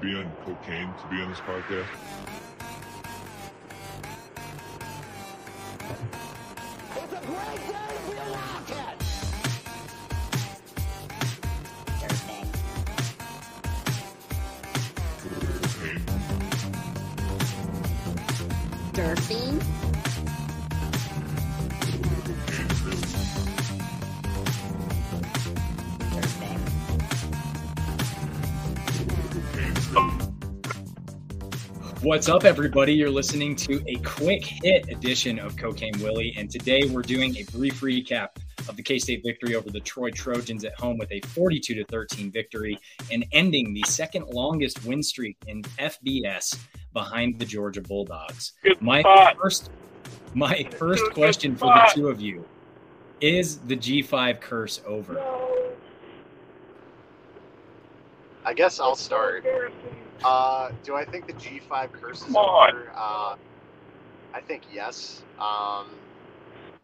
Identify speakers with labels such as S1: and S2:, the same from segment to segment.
S1: be on cocaine to be on this podcast?
S2: It's a great day to be a Wildcat!
S1: Cocaine.
S3: Durfing,
S4: What's up, everybody? You're listening to a quick hit edition of Cocaine Willie, and today we're doing a brief recap of the K State victory over the Troy Trojans at home with a 42 to 13 victory and ending the second longest win streak in FBS behind the Georgia Bulldogs.
S5: Good
S4: My
S5: spot.
S4: first, my first
S5: Good
S4: question for the two of you is the G5 curse over?
S6: I guess I'll start. Uh, do I think the G5 curse is over? Uh, I think yes. Um,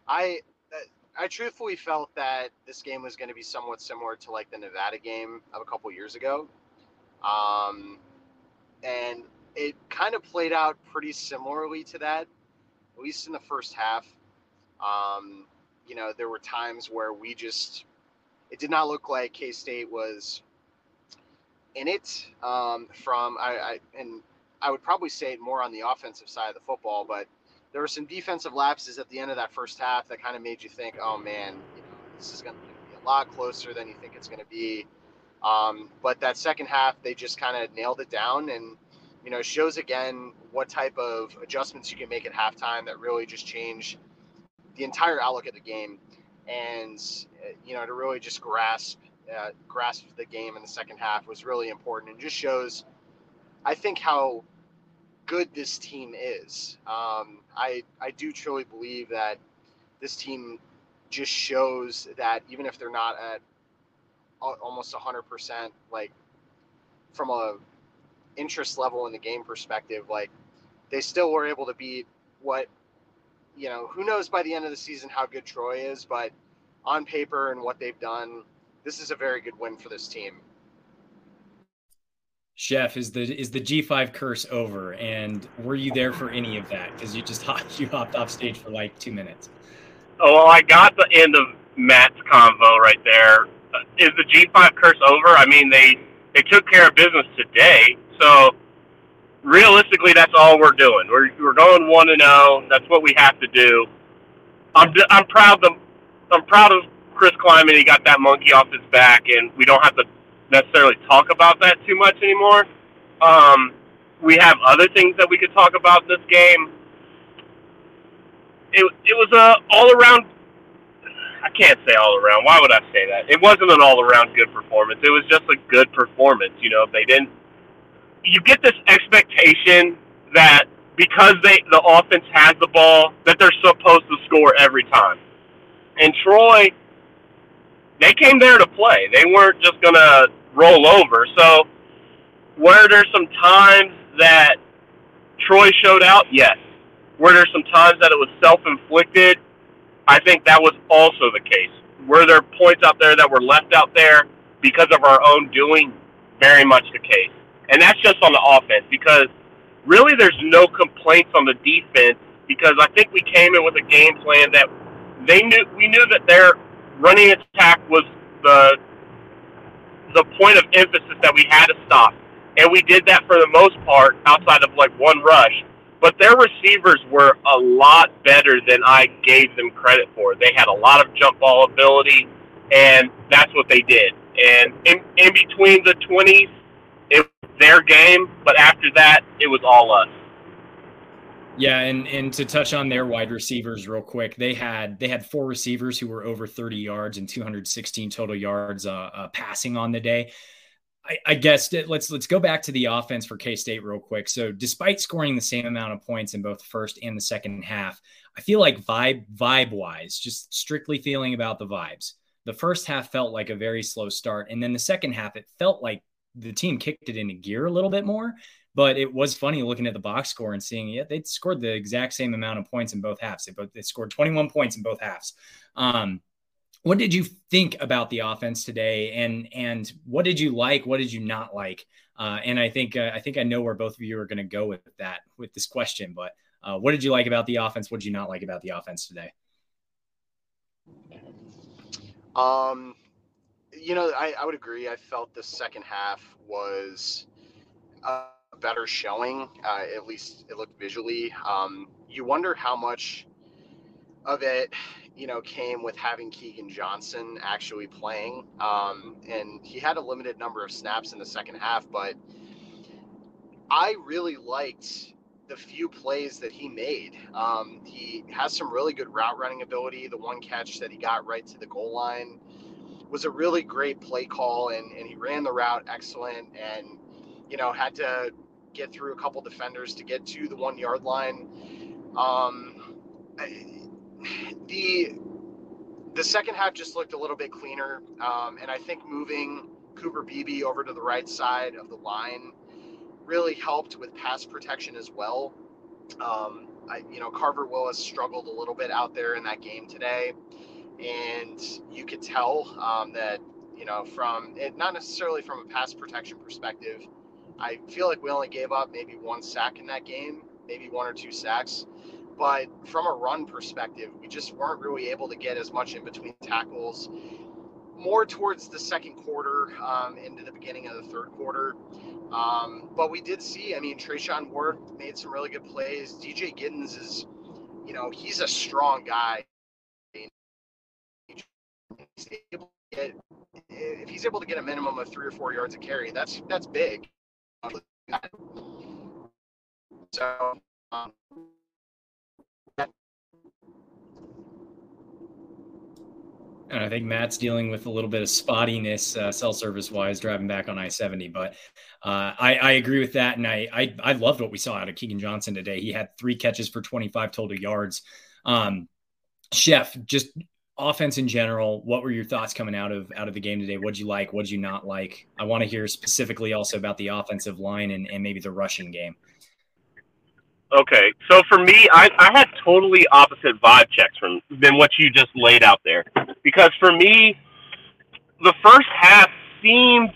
S6: I uh, I truthfully felt that this game was going to be somewhat similar to like the Nevada game of a couple years ago, um, and it kind of played out pretty similarly to that, at least in the first half. Um, you know, there were times where we just it did not look like K State was in it um, from I, I and I would probably say it more on the offensive side of the football, but there were some defensive lapses at the end of that first half that kind of made you think, oh man, you know, this is going to be a lot closer than you think it's going to be. Um, but that second half, they just kind of nailed it down, and you know, shows again what type of adjustments you can make at halftime that really just change the entire outlook of the game, and uh, you know, to really just grasp uh, grasp the game in the second half was really important and just shows, I think, how good this team is. Um, I I do truly believe that this team just shows that even if they're not at al- almost 100% like from a interest level in the game perspective like they still were able to beat what you know who knows by the end of the season how good troy is but on paper and what they've done this is a very good win for this team.
S4: Chef, is the is the G5 curse over? And were you there for any of that? Because you just hopped, you hopped off stage for like two minutes.
S5: Oh, well, I got the end of Matt's convo right there. Uh, Is the G5 curse over? I mean, they they took care of business today, so realistically, that's all we're doing. We're we're going one and zero. That's what we have to do. I'm d- I'm proud of I'm proud of Chris Klieman. He got that monkey off his back, and we don't have to necessarily talk about that too much anymore. Um, we have other things that we could talk about this game. It it was a all around. I can't say all around. Why would I say that? It wasn't an all around good performance. It was just a good performance. You know, they didn't. You get this expectation that because they the offense has the ball that they're supposed to score every time. And Troy, they came there to play. They weren't just gonna roll over. So, were there some times that Troy showed out? Yes. Were there some times that it was self-inflicted? I think that was also the case. Were there points out there that were left out there because of our own doing? Very much the case. And that's just on the offense because really there's no complaints on the defense because I think we came in with a game plan that they knew we knew that their running attack was the the point of emphasis that we had to stop. And we did that for the most part outside of like one rush. But their receivers were a lot better than I gave them credit for. They had a lot of jump ball ability, and that's what they did. And in, in between the 20s, it was their game, but after that, it was all us.
S4: Yeah, and and to touch on their wide receivers real quick, they had they had four receivers who were over 30 yards and 216 total yards uh, uh, passing on the day. I, I guess let's let's go back to the offense for K State real quick. So, despite scoring the same amount of points in both the first and the second half, I feel like vibe vibe wise, just strictly feeling about the vibes. The first half felt like a very slow start, and then the second half it felt like the team kicked it into gear a little bit more. But it was funny looking at the box score and seeing yeah they scored the exact same amount of points in both halves. They both they scored 21 points in both halves. Um, what did you think about the offense today, and and what did you like? What did you not like Uh, and I think uh, I think I know where both of you are going to go with that with this question. But uh, what did you like about the offense? What did you not like about the offense today?
S6: Um, you know, I, I would agree. I felt the second half was a better showing. Uh, at least it looked visually. Um, you wonder how much of it, you know, came with having Keagan Johnson actually playing. Um, and he had a limited number of snaps in the second half, but I really liked the few plays that he made. Um, he has some really good route running ability. The one catch that he got right to the goal line was a really great play call, and, and he ran the route excellent and, you know, had to get through a couple defenders to get to the one yard line. Um, the the second half just looked a little bit cleaner, um, and I think moving Cooper Beebe over to the right side of the line really helped with pass protection as well. Um, I, you know, Carver Willis struggled a little bit out there in that game today, and you could tell um, that you know from it, not necessarily from a pass protection perspective. I feel like we only gave up maybe one sack in that game, maybe one or two sacks. But from a run perspective, we just weren't really able to get as much in between tackles. More towards the second quarter, um, into the beginning of the third quarter. Um, but we did see, I mean, Treshaun Ward made some really good plays. DJ Giddens is, you know, he's a strong guy. He's able to get, if he's able to get a minimum of three or four yards of carry, that's that's big. So, um,
S4: And I think Matt's dealing with a little bit of spottiness, uh, cell service wise, driving back on I 70. But uh, I, I, agree with that. And I, I, I, loved what we saw out of Keagan Johnson today. He had three catches for 25 total yards. Um, Chef, just offense in general, what were your thoughts coming out of out of the game today? What'd you like? What'd you not like? I want to hear specifically also about the offensive line and, and maybe the rushing game.
S5: Okay, so for me, I, I had totally opposite vibe checks from than what you just laid out there, because for me, the first half seemed,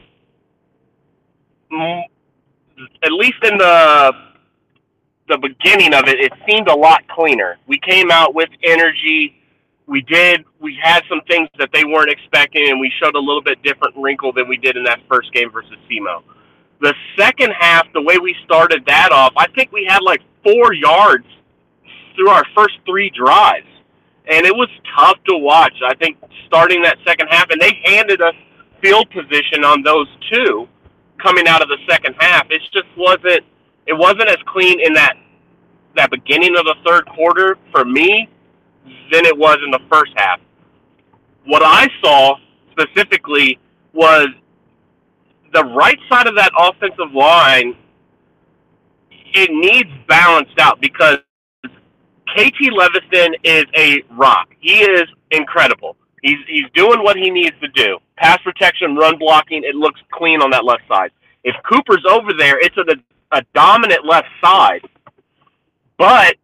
S5: at least in the the beginning of it, it seemed a lot cleaner. We came out with energy. We did. We had some things that they weren't expecting, and we showed a little bit different wrinkle than we did in that first game versus SEMO. The second half, the way we started that off, I think we had like four yards through our first three drives. And it was tough to watch. I think starting that second half, and they handed us field position on those two coming out of the second half. It just wasn't it wasn't as clean in that that beginning of the third quarter for me than it was in the first half. What I saw specifically was the right side of that offensive line it needs balanced out because KT Leveston is a rock. He is incredible. He's he's doing what he needs to do. Pass protection, run blocking, it looks clean on that left side. If Cooper's over there, it's a, a dominant left side. But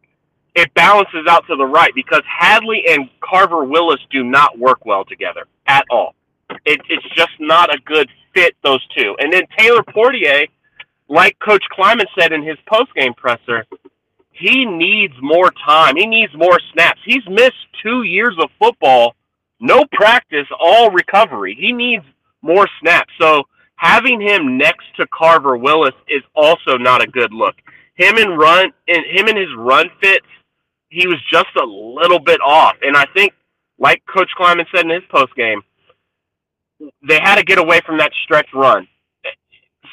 S5: it balances out to the right because Hadley and Carver Willis do not work well together at all. It, it's just not a good fit, those two. And then Taylor Poitier like Coach Klieman said in his post-game presser, he needs more time. He needs more snaps. He's missed two years of football, no practice, all recovery. He needs more snaps. So having him next to Carver Willis is also not a good look. Him and run and him and his run fits, he was just a little bit off. And I think, like Coach Klieman said in his post game, they had to get away from that stretch run.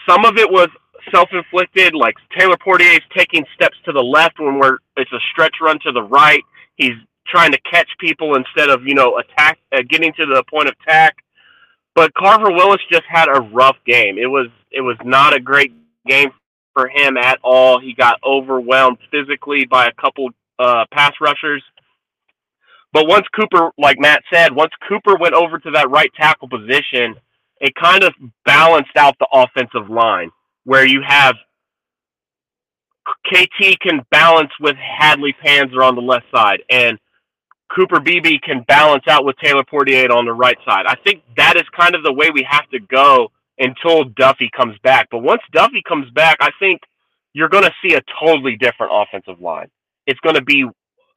S5: Some of it was self-inflicted. Like Taylor Poitier is taking steps to the left when we're it's a stretch run to the right. He's trying to catch people instead of you know attack, uh, getting to the point of attack. But Carver Willis just had a rough game. It was it was not a great game for him at all. He got overwhelmed physically by a couple uh, pass rushers. But once Cooper, like Matt said, once Cooper went over to that right tackle position, it kind of balanced out the offensive line where you have KT can balance with Hadley Panzer on the left side, and Cooper Beebe can balance out with Taylor Poitier on the right side. I think that is kind of the way we have to go until Duffie comes back. But once Duffie comes back, I think you're going to see a totally different offensive line. It's going to be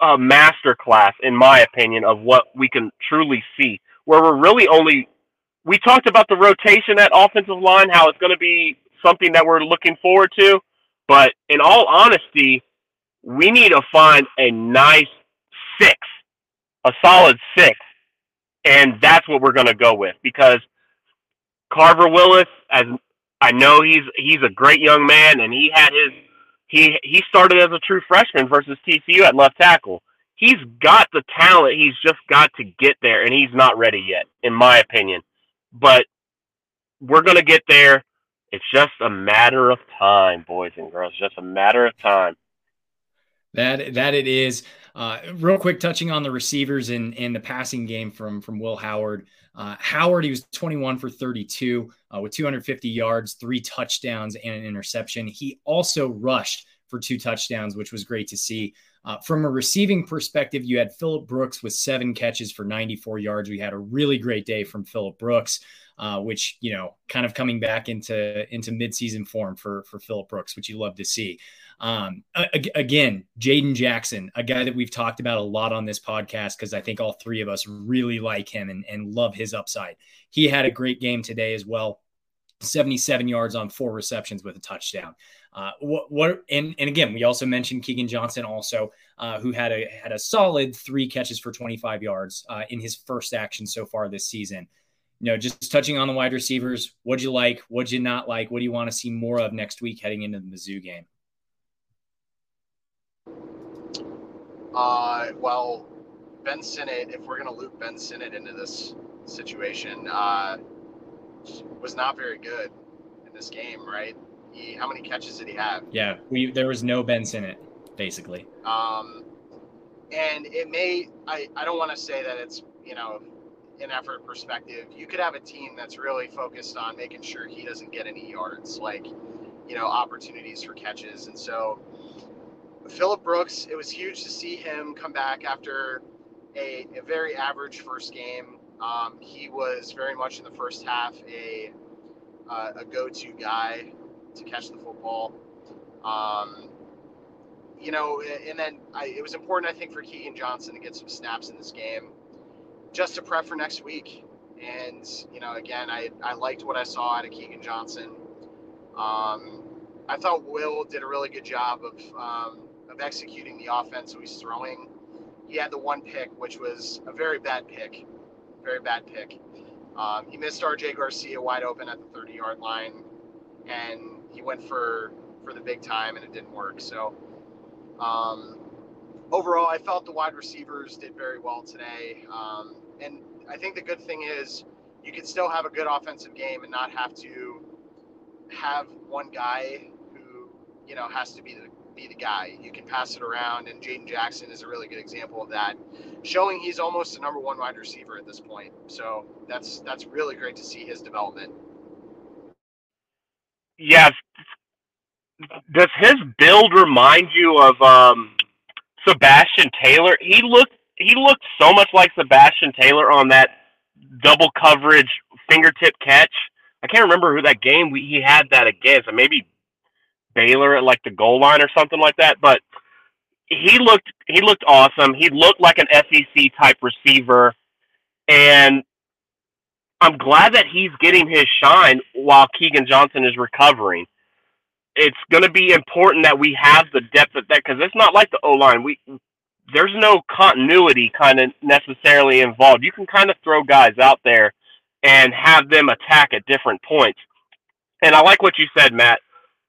S5: a master class, in my opinion, of what we can truly see. Where we're really only, we talked about the rotation at offensive line, how it's going to be something that we're looking forward to. But in all honesty, we need to find a nice six, a solid six. And that's what we're going to go with because Carver Willis, as I know he's he's a great young man, and he had his he he started as a true freshman versus TCU at left tackle. He's got the talent. He's just got to get there, and he's not ready yet, in my opinion. But we're gonna get there. It's just a matter of time, boys and girls. Just a matter of time.
S4: That that it is. Uh, real quick, touching on the receivers and in, in the passing game from from Will Howard. Uh, Howard, he was 21 for 32 uh, with 250 yards, three touchdowns, and an interception. He also rushed for two touchdowns, which was great to see. Uh, from a receiving perspective, you had Phillip Brooks with seven catches for 94 yards. We had a really great day from Phillip Brooks, uh, which you know, kind of coming back into into midseason form for for Phillip Brooks, which you love to see. Um, again, Jadon Jackson, a guy that we've talked about a lot on this podcast because I think all three of us really like him and, and love his upside. He had a great game today as well. 77 yards on four receptions with a touchdown. Uh, what, what and, and again, we also mentioned Keagan Johnson also, uh, who had a had a solid three catches for 25 yards uh, in his first action so far this season. You know, just touching on the wide receivers, what'd you like? What'd you not like? What do you want to see more of next week heading into the Mizzou game?
S6: Uh, well, Ben Sinnott, if we're going to loop Ben Sinnott into this situation, uh, was not very good in this game, right? He, how many catches did he have?
S4: Yeah, we there was no Benz in it, basically.
S6: Um, and it may, I, I don't want to say that it's, you know, an effort perspective. You could have a team that's really focused on making sure he doesn't get any yards, like, you know, opportunities for catches. And so, Phillip Brooks, it was huge to see him come back after a, a very average first game. Um, he was very much in the first half a uh, a go-to guy to catch the football. Um, you know, and then I, it was important, I think, for Keagan Johnson to get some snaps in this game, just to prep for next week. And you know, again, I, I liked what I saw out of Keagan Johnson. Um, I thought Will did a really good job of um, of executing the offense he was throwing. He had the one pick, which was a very bad pick, very bad pick. Um, he missed R.J. Garcia wide open at the 30 yard line, and he went for for the big time, and it didn't work. So, um, overall, I felt the wide receivers did very well today. Um, and I think the good thing is you can still have a good offensive game and not have to have one guy who you know has to be the be the guy. You can pass it around, and Jadon Jackson is a really good example of that, showing he's almost a number one wide receiver at this point. So that's that's really great to see his development.
S5: Yes. Does his build remind you of um, Sebastian Taylor? He looked he looked so much like Sebastian Taylor on that double coverage fingertip catch. I can't remember who that game we, he had that against. Maybe Baylor at like the goal line or something like that. But he looked he looked awesome. He looked like an SEC type receiver, and I'm glad that he's getting his shine while Keagan Johnson is recovering. It's going to be important that we have the depth at that because it's not like the O line. We there's no continuity kind of necessarily involved. You can kind of throw guys out there and have them attack at different points. And I like what you said, Matt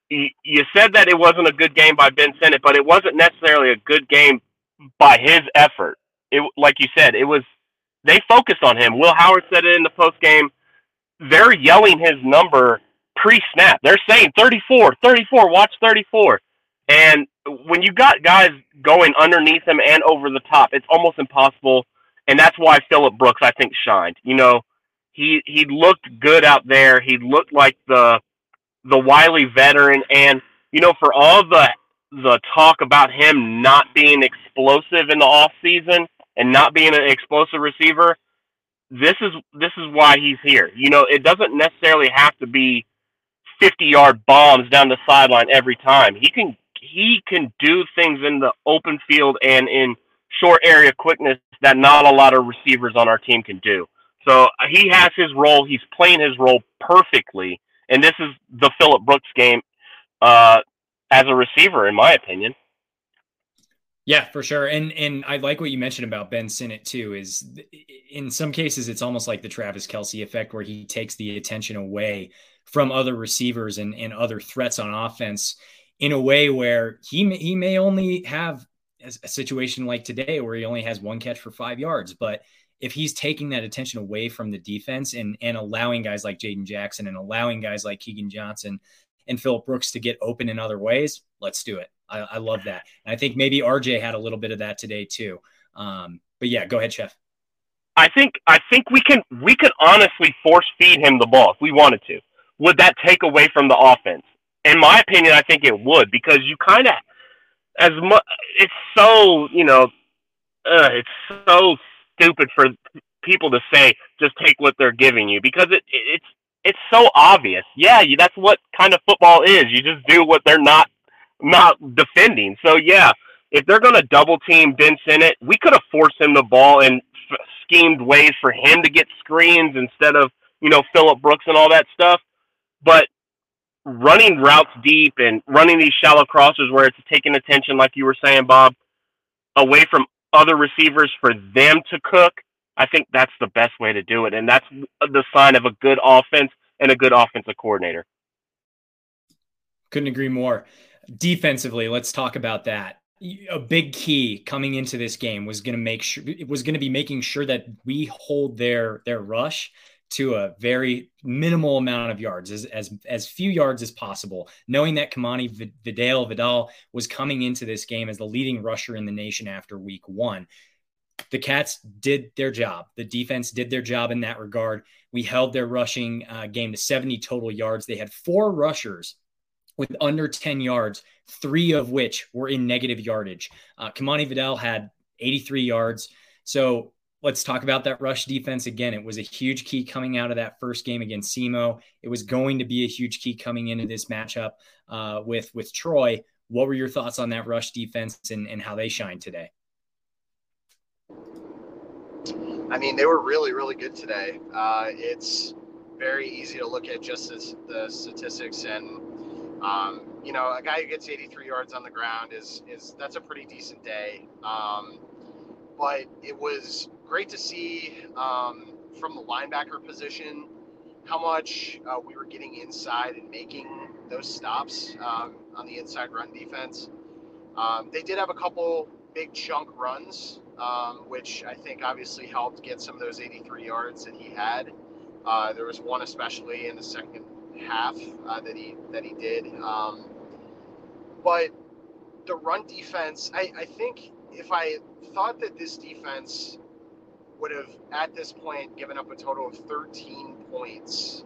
S5: you said that it wasn't a good game by Ben Sinnott, but it wasn't necessarily a good game by his effort. It, like you said, it was they focused on him. Will Howard said it in the post game. They're yelling his number pre-snap. They're saying 34, 34, watch 34. And when you got guys going underneath him and over the top, it's almost impossible. And that's why Phillip Brooks, I think, shined. You know, he he looked good out there. He looked like the the wily veteran, and you know, for all the the talk about him not being explosive in the off season and not being an explosive receiver, this is this is why he's here. You know, it doesn't necessarily have to be 50 yard bombs down the sideline every time. He can he can do things in the open field and in short area quickness that not a lot of receivers on our team can do. So he has his role. He's playing his role perfectly, and this is the Phillip Brooks game uh, as a receiver, in my opinion.
S4: Yeah, for sure. And and I like what you mentioned about Ben Sinnott too. Is in some cases it's almost like the Travis Kelce effect, where he takes the attention away from other receivers and, and other threats on offense in a way where he may, he may only have a situation like today where he only has one catch for five yards, but if he's taking that attention away from the defense and and allowing guys like Jadon Jackson and allowing guys like Keagan Johnson and Phillip Brooks to get open in other ways, let's do it. I, I love that. And I think maybe RJ had a little bit of that today too. Um, but yeah, go ahead, Chef.
S5: I think I think we can we could honestly force feed him the ball if we wanted to. Would that take away from the offense? In my opinion, I think it would because you kind of as much it's so you know uh, it's so stupid for people to say just take what they're giving you because it it's it's so obvious. Yeah, you, that's what kind of football is. You just do what they're not not defending. So yeah, if they're going to double team Ben Sinnott, we could have forced him the ball and f- schemed ways for him to get screens instead of you know Phillip Brooks and all that stuff. But running routes deep and running these shallow crosses where it's taking attention, like you were saying, Bob, away from other receivers for them to cook, I think that's the best way to do it. And that's the sign of a good offense and a good offensive coordinator.
S4: Couldn't agree more. Defensively, let's talk about that. A big key coming into this game was going to make sure it was going to be making sure that we hold their their rush to a very minimal amount of yards, as as, as few yards as possible, knowing that Kimani Vidal Vidal was coming into this game as the leading rusher in the nation after week one. The Cats did their job. The defense did their job in that regard. We held their rushing uh, game to 70 total yards. They had four rushers with under 10 yards, three of which were in negative yardage. Uh, Kimani Vidal had 83 yards. So let's talk about that rush defense again. It was a huge key coming out of that first game against SEMO. It was going to be a huge key coming into this matchup uh, with with Troy. What were your thoughts on that rush defense and, and how they shine today?
S6: I mean, they were really, really good today. Uh, it's very easy to look at just as the statistics and um, you know a guy who gets 83 yards on the ground is is that's a pretty decent day um, but it was great to see um, from the linebacker position how much uh, we were getting inside and making those stops um, on the inside run defense. Um, they did have a couple big chunk runs, um, which I think obviously helped get some of those 83 yards that he had. Uh, there was one especially in the second half uh, that he that he did. Um, but the run defense, I, I think if I thought that this defense would have, at this point, given up a total of 13 points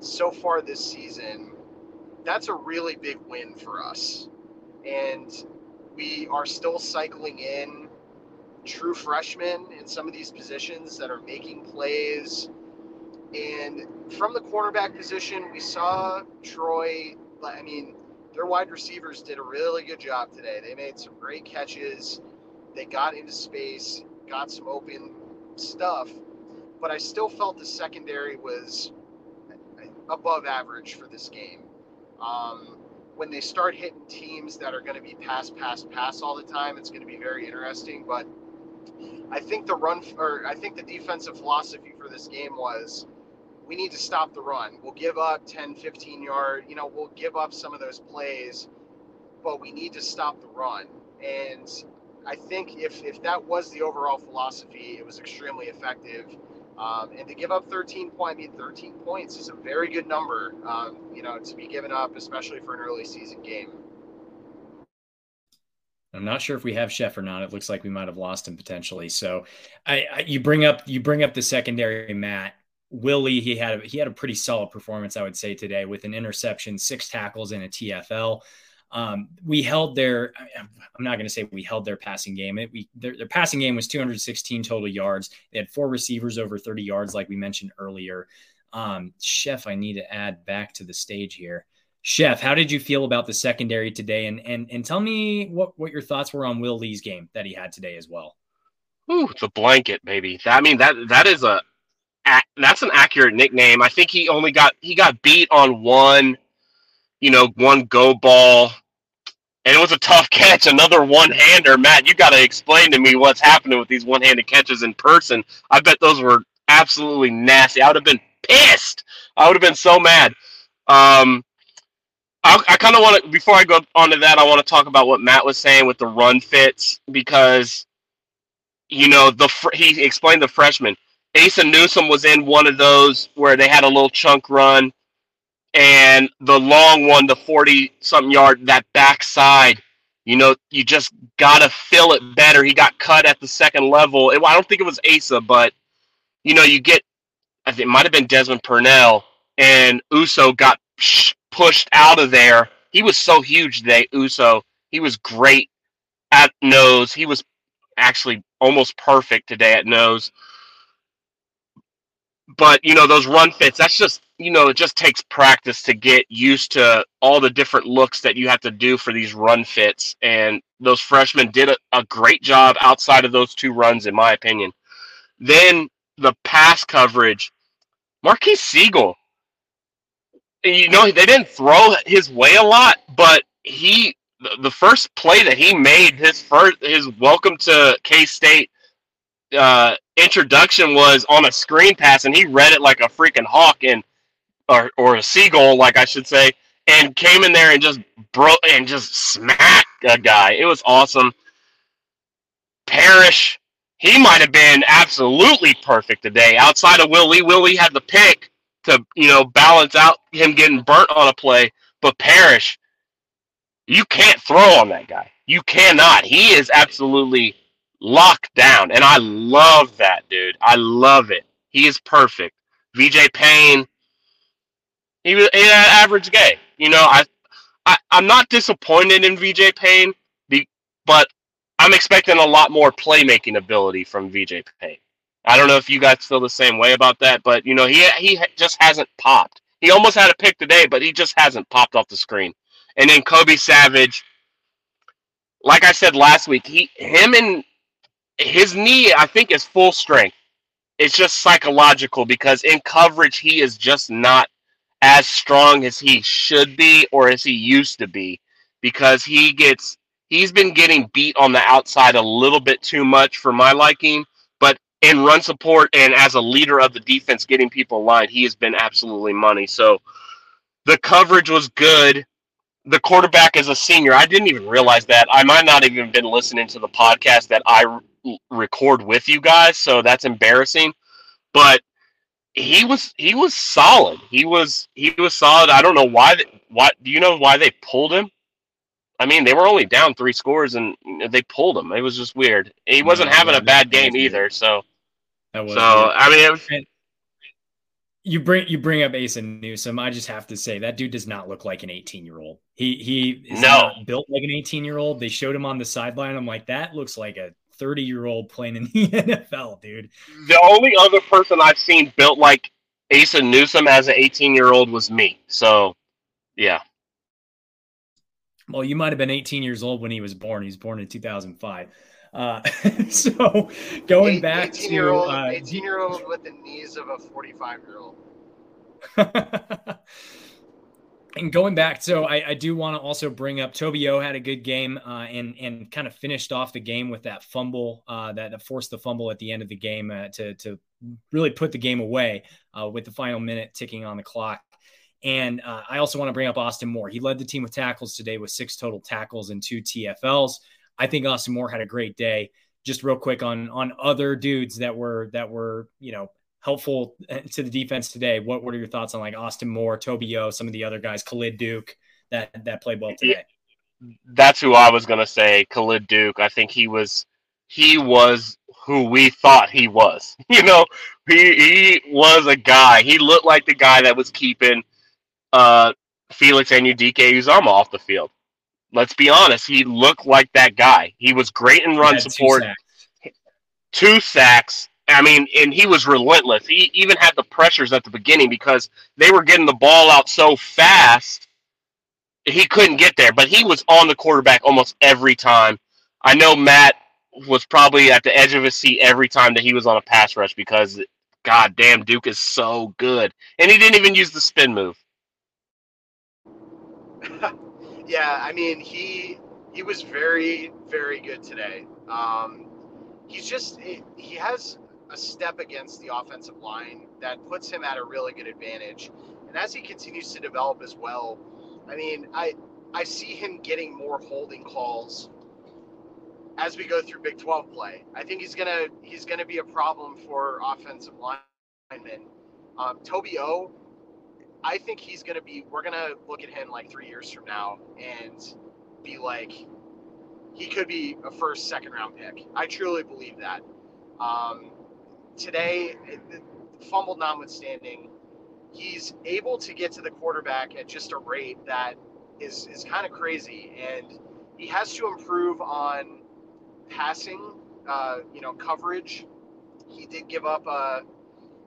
S6: so far this season, that's a really big win for us. And we are still cycling in true freshmen in some of these positions that are making plays. And from the cornerback position, we saw Troy. I mean, their wide receivers did a really good job today. They made some great catches. They got into space, got some open stuff, but I still felt the secondary was above average for this game. Um, when they start hitting teams that are going to be pass, pass, pass all the time, it's going to be very interesting. But I think the run, or I think the defensive philosophy for this game was we need to stop the run. We'll give up 10, 15 yard, you know, we'll give up some of those plays, but we need to stop the run. And I think if, if that was the overall philosophy, it was extremely effective. Um, and to give up 13 points, I mean, 13 points is a very good number, um, you know, to be given up, especially for an early season game.
S4: I'm not sure if we have Chef or not. It looks like we might have lost him potentially. So, I, I you bring up you bring up the secondary, Matt. Willie, he had a, he had a pretty solid performance, I would say today, with an interception, six tackles, and a TFL. Um, we held their. I'm not going to say we held their passing game. It, we their, their passing game was 216 total yards. They had four receivers over 30 yards, like we mentioned earlier. Um, Chef, I need to add back to the stage here. Chef, how did you feel about the secondary today? And and and tell me what what your thoughts were on Will Lee's game that he had today as well.
S5: Ooh, the blanket, baby. I mean that that is a that's an accurate nickname. I think he only got he got beat on one, you know, one go ball, and it was a tough catch. Another one hander. Matt, you got to explain to me what's happening with these one handed catches in person. I bet those were absolutely nasty. I would have been pissed. I would have been so mad. Um, I, I kind of want to before I go on to that, I want to talk about what Matt was saying with the run fits because you know the he explained the freshman. Asa Newsom was in one of those where they had a little chunk run, and the long one, the forty something yard, that backside. You know, you just gotta fill it better. He got cut at the second level. I don't think it was Asa, but you know, you get. I think it might have been Desmond Purnell, and Uso got pushed out of there. He was so huge today, Uso. He was great at nose. He was actually almost perfect today at nose. But you know those run fits. That's just you know it just takes practice to get used to all the different looks that you have to do for these run fits. And those freshmen did a, a great job outside of those two runs, in my opinion. Then the pass coverage. Marques Sigle. you know, they didn't throw his way a lot, but he the first play that he made his first his welcome to K State uh, introduction was on a screen pass, and he read it like a freaking hawk and or or a seagull, like I should say, and came in there and just broke and just smacked a guy. It was awesome. Parrish, he might have been absolutely perfect today. Outside of Willie, Willie had the pick to you know balance out him getting burnt on a play. But Parrish, you can't throw on that guy. You cannot. He is absolutely locked down, and I love that dude. I love it. He is perfect. VJ Payne, he was had average gay. You know, I, I I'm not disappointed in VJ Payne, but I'm expecting a lot more playmaking ability from VJ Payne. I don't know if you guys feel the same way about that, but you know, he he just hasn't popped. He almost had a pick today, but he just hasn't popped off the screen. And then Kobe Savage, like I said last week, he him and his knee, I think, is full strength. It's just psychological because in coverage he is just not as strong as he should be or as he used to be because he gets he's been getting beat on the outside a little bit too much for my liking but in run support and as a leader of the defense, getting people lined he has been absolutely money. So the coverage was good. The quarterback is a senior. I didn't even realize that. I might not even been listening to the podcast that I re- record with you guys, so that's embarrassing. But he was he was solid. He was he was solid. I don't know why. Why do you know why they pulled him? I mean, they were only down three scores and they pulled him. It was just weird. He wasn't no, having a bad game either. So, so weird. I mean, was,
S4: you bring you bring up Asa Newsom. I just have to say that dude does not look like an 18 year old. He he is no. not built like an 18 year old. They showed him on the sideline. I'm like, that looks like a 30 year old playing in the NFL, dude.
S5: The only other person I've seen built like Asa Newsom as an 18 year old was me. So, yeah.
S4: Well, you might have been 18 years old when he was born. He was born in 2005. Uh, so going Eight, back 18
S6: year old,
S4: uh,
S6: 18 year old with the knees of a 45 year old.
S4: and going back, so I, I do want to also bring up Toby O had a good game uh, and and kind of finished off the game with that fumble uh, that, forced the fumble at the end of the game uh, to to really put the game away uh, with the final minute ticking on the clock. And uh, I also want to bring up Austin Moore. He led the team with tackles today with six total tackles and two TFLs. I think Austin Moore had a great day. Just real quick on on other dudes that were that were you know helpful uh, to the defense today. What what are your thoughts on like Austin Moore, Toby O, some of the other guys, Khalid Duke that that played well today?
S5: That's who I was gonna say, Khalid Duke. I think he was he was who we thought he was. You know, he he was a guy. He looked like the guy that was keeping uh, Felix Anudike Uzomah off the field. let's be honest, he looked like that guy. He was great in run
S4: Had two
S5: support,
S4: sacks.
S5: two sacks. I mean, and he was relentless. He even had the pressures at the beginning because they were getting the ball out so fast he couldn't get there. But he was on the quarterback almost every time. I know Matt was probably at the edge of his seat every time that he was on a pass rush because, god damn, Duke is so good, and he didn't even use the spin move.
S6: yeah, I mean he he was very very good today. Um, he's just he, he has a step against the offensive line that puts him at a really good advantage. And as he continues to develop as well, I mean, I I see him getting more holding calls as we go through Big 12 play. I think he's gonna he's gonna be a problem for offensive linemen. Um, Toby O, I think he's gonna be. We're gonna look at him like three years from now and be like, he could be a first, second round pick. I truly believe that. Um, today, fumble notwithstanding, he's able to get to the quarterback at just a rate that is is kind of crazy, and he has to improve on passing, uh, you know, coverage. He did give up a.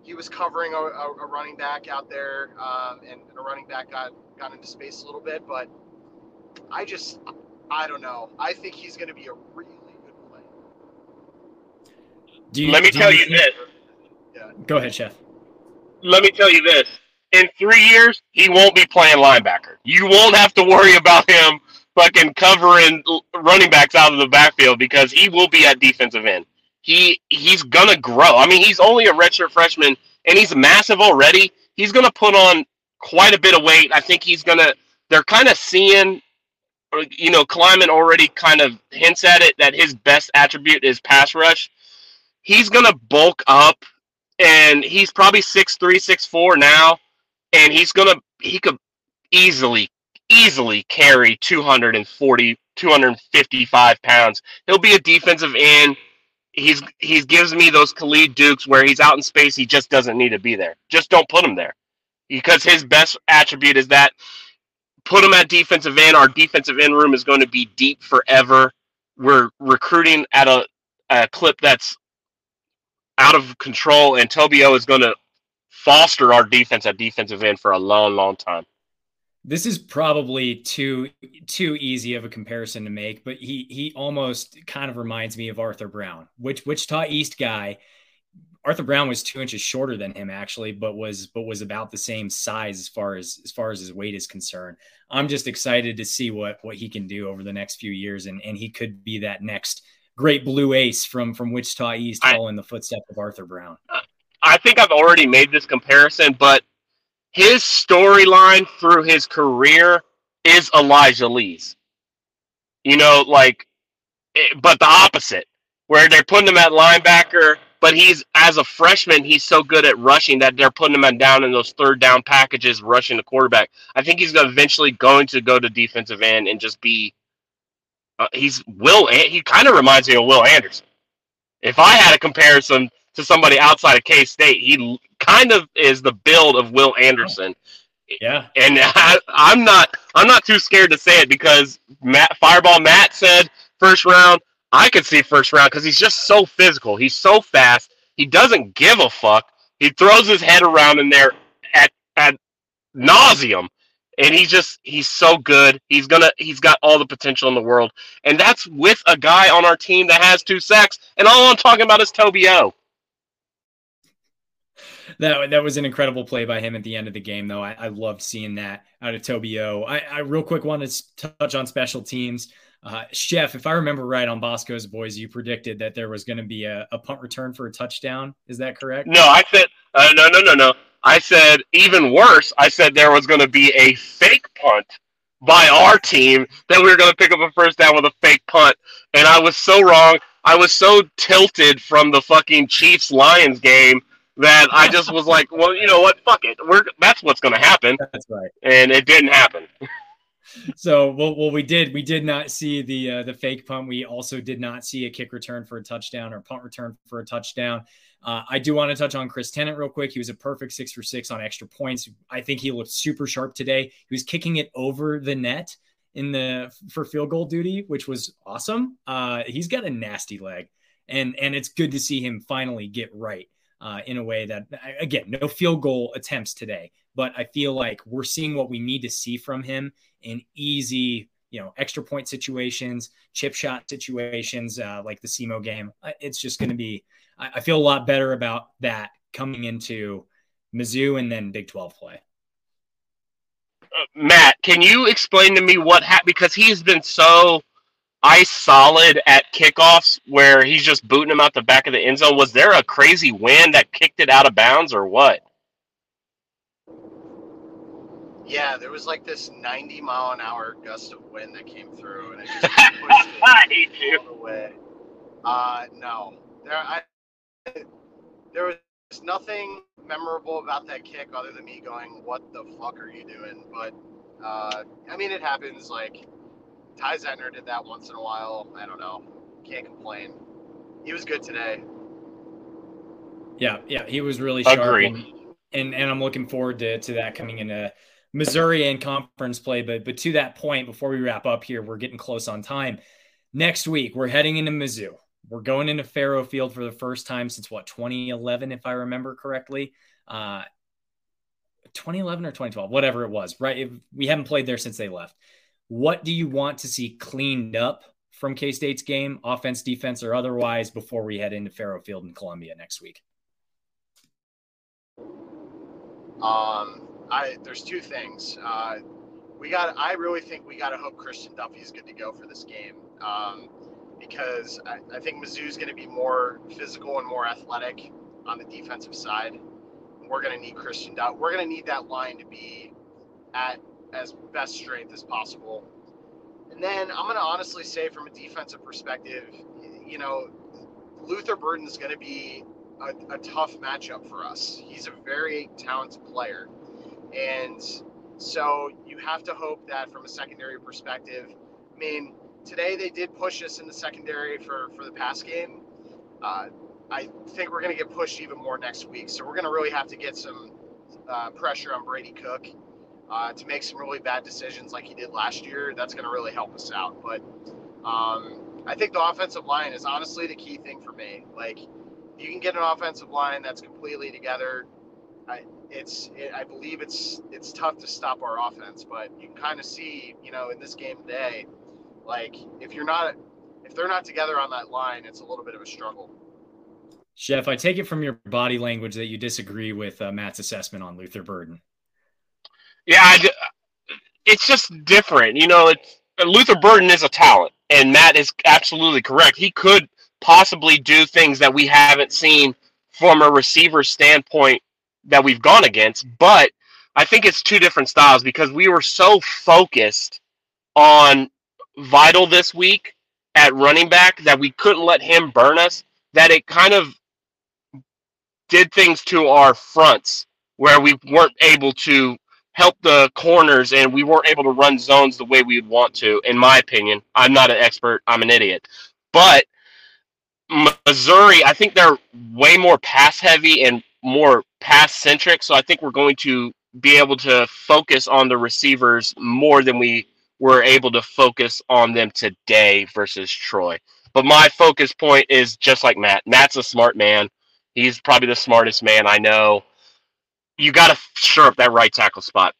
S6: He was covering a, a, a running back out there, um, and, and a running back got got into space a little bit. But I just, I don't know. I think he's going to be a.
S4: Do you,
S5: Let me tell you
S4: think-
S5: this.
S4: Go ahead, Chef.
S5: let me tell you this. In three years, he won't be playing linebacker. You won't have to worry about him fucking covering running backs out of the backfield because he will be at defensive end. He he's gonna grow. I mean, he's only a redshirt freshman and he's massive already. He's gonna put on quite a bit of weight. I think he's gonna. They're kind of seeing, uh, you know, Klieman already kind of hints at it that his best attribute is pass rush. He's gonna bulk up and he's probably six three, six four now, and he's gonna he could easily easily carry 240 255 pounds. He'll be a defensive end. He's he gives me those khalid dukes where he's out in space he just doesn't need to be there. Just don't put him there. Because his best attribute is that put him at defensive end our defensive end room is going to be deep forever. We're recruiting at a, a clip that's out of control, and Tobio is going to foster our defense at defensive end for a long, long time.
S4: This is probably too too easy of a comparison to make, but he he almost kind of reminds me of Arthur Brown, which Wichita East guy. Arthur Brown was two inches shorter than him actually, but was but was about the same size as far as as far as his weight is concerned. I'm just excited to see what what he can do over the next few years, and and he could be that next great blue ace from from Wichita East,
S5: I-
S4: following the footsteps of Arthur Brown.
S5: I think I've already made this comparison, but his storyline through his career is Elijah Lee's. You know, like, eh, but the opposite, where they're putting him at linebacker, but he's as a freshman, he's so good at rushing that they're putting him down in those third down packages, rushing the quarterback. I think he's eventually going to go to defensive end and just be. Uh, he's Will. He kind of reminds me of Will Anderson. If I had a comparison to somebody outside of K State, he kind of is the build of Will Anderson
S4: Yeah,
S5: and I, I'm not I'm not too scared to say it because Matt Fireball Matt said first round. I could see first round because he's just so physical. He's so fast. He doesn't give a fuck. He throws his head around in there at at nauseum, and he's just he's so good. He's gonna he's got all the potential in the world, and that's with a guy on our team that has two sacks. And all I'm talking about is Toby O.
S4: that that was an incredible play by him at the end of the game, though. I, I loved seeing that out of Toby O. I, I real quick want to touch on special teams. Uh, Chef, if I remember right on Bosco's Boys, you predicted that there was going to be a, a punt return for a touchdown. Is that correct?
S5: No, I said uh, no, no, no, no. I said even worse. I said there was going to be a fake punt by our team that we were going to pick up a first down with a fake punt, and I was so wrong. I was so tilted from the fucking Chiefs Lions game that I just was like, well, you know what? Fuck it. We're that's what's going to happen,
S4: That's right.
S5: and it didn't happen.
S4: So, well, well, we did. We did not see the uh, the fake punt. We also did not see a kick return for a touchdown or punt return for a touchdown. Uh, I do want to touch on Chris Tennant real quick. He was a perfect six for six on extra points. I think he looked super sharp today. He was kicking it over the net, in the for field goal duty, which was awesome. Uh, he's got a nasty leg, and and it's good to see him finally get right uh, in a way that again, no field goal attempts today, but I feel like we're seeing what we need to see from him in easy, you know, extra point situations, chip shot situations, uh, like the SEMO game. It's just going to be. I, I feel a lot better about that coming into Mizzou and then Big Twelve play.
S5: Uh, Matt, can you explain to me what happened? Because he's been so ice solid at kickoffs where he's just booting them out the back of the end zone. Was there a crazy wind that kicked it out of bounds or what?
S6: Yeah, there was like this 90 mile an hour gust of wind that came through, and it just pushed it all the way. Uh, no, there I there was nothing memorable about that kick other than me going, "What the fuck are you doing?" But uh, I mean, it happens. Like Ty Zentner did that once in a while. I don't know. Can't complain. He was good today.
S4: Yeah, yeah, he was really sharp.
S5: Agreed.
S4: And, and and I'm looking forward to to that coming into Missouri and conference play. But but to that point, before we wrap up here, we're getting close on time. Next week, we're heading into Mizzou. We're going into Faurot Field for the first time since what 2011, if I remember correctly. Uh, 2011 or 2012, whatever it was, right? We haven't played there since they left. What do you want to see cleaned up from K State's game, offense, defense, or otherwise, before we head into Faurot Field in Columbia next week?
S6: Um, I there's two things. Uh, we got. I really think we got to hope Christian Duffie's good to go for this game. Um, because I, I think Mizzou's going to be more physical and more athletic on the defensive side. We're going to need Christian Duff. We're going to need that line to be at as best strength as possible. And then I'm going to honestly say, from a defensive perspective, you know, Luther Burden is going to be a, a, tough matchup for us. He's a very talented player. And so you have to hope that from a secondary perspective, I mean, today they did push us in the secondary for, for the pass game. Uh, I think we're going to get pushed even more next week. So we're going to really have to get some uh, pressure on Brady Cook uh, to make some really bad decisions like he did last year. That's going to really help us out. But um, I think the offensive line is honestly the key thing for me. Like, you can get an offensive line that's completely together. I, it's, it, I believe it's it's tough to stop our offense, but you can kind of see, you know, in this game today, like if you're not, if they're not together on that line, it's a little bit of a struggle.
S4: Chef, I take it from your body language that you disagree with uh, Matt's assessment on Luther Burden.
S5: Yeah, I, it's just different. You know, it's Luther Burden is a talent, and Matt is absolutely correct. He could possibly do things that we haven't seen from a receiver standpoint that we've gone against, but I think it's two different styles because we were so focused on Vidal this week at running back that we couldn't let him burn us that it kind of did things to our fronts where we weren't able to help the corners and we weren't able to run zones the way we'd want to in my opinion. I'm not an expert. I'm an idiot. But missouri i think they're way more pass heavy and more pass centric so i think we're going to be able to focus on the receivers more than we were able to focus on them today versus troy but my focus point is just like matt matt's a smart man he's probably the smartest man i know you got to shore up that right tackle spot.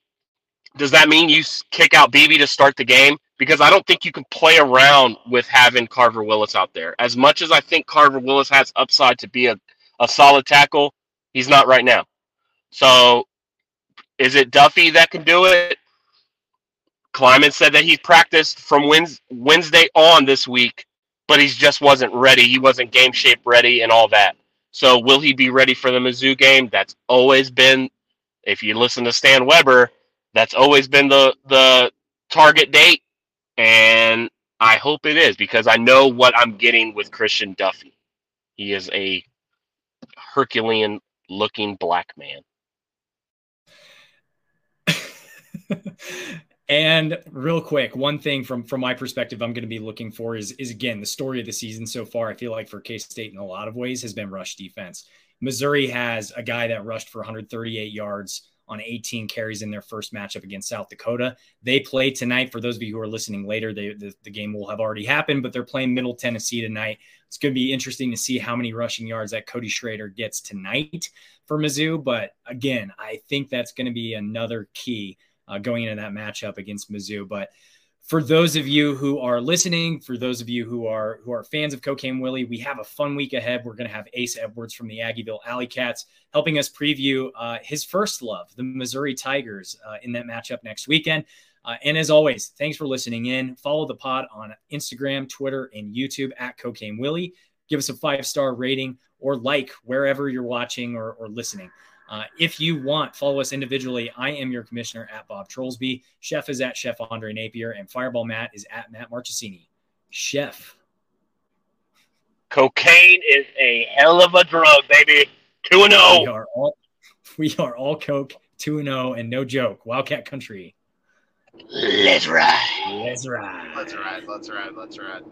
S5: Does that mean you kick out BB to start the game? Because I don't think you can play around with having Carver Willis out there. As much as I think Carver Willis has upside to be a, a solid tackle, he's not right now. So is it Duffie that can do it? Klieman said that he practiced from Wednesday on this week, but he just wasn't ready. He wasn't game shape ready and all that. So will he be ready for the Mizzou game? That's always been, if you listen to Stan Weber, that's always been the the target date, and I hope it is because I know what I'm getting with Christian Duffie. He is a Herculean looking black man.
S4: And real quick, one thing from from my perspective, I'm going to be looking for is is again the story of the season so far. I feel like for K State in a lot of ways has been rush defense. Missouri has a guy that rushed for 138 yards on 18 carries in their first matchup against South Dakota. They play tonight. For those of you who are listening later, they, the, the game will have already happened, but they're playing Middle Tennessee tonight. It's going to be interesting to see how many rushing yards that Cody Schrader gets tonight for Mizzou. But again, I think that's going to be another key uh, going into that matchup against Mizzou. But for those of you who are listening, for those of you who are who are fans of Cocaine Willie, we have a fun week ahead. We're going to have Ace Edwards from the Aggieville Alley Cats helping us preview uh, his first love, the Missouri Tigers, uh, in that matchup next weekend. Uh, and as always, thanks for listening in. Follow the pod on Instagram, Twitter, and YouTube at Cocaine Willie. Give us a five star rating or like wherever you're watching or, or listening. Uh, if you want, follow us individually. I am your commissioner at Bob Trollsby. Chef is at Chef Andre Napier, and Fireball Matt is at Matt Marchesini. Chef.
S5: Cocaine is a hell of a drug, baby. 2 and
S4: We
S5: 0.
S4: are all we are all Coke, 2 and 0, and no joke. Wildcat Country.
S5: Let's ride.
S4: Let's ride.
S6: Let's ride. Let's ride. Let's ride.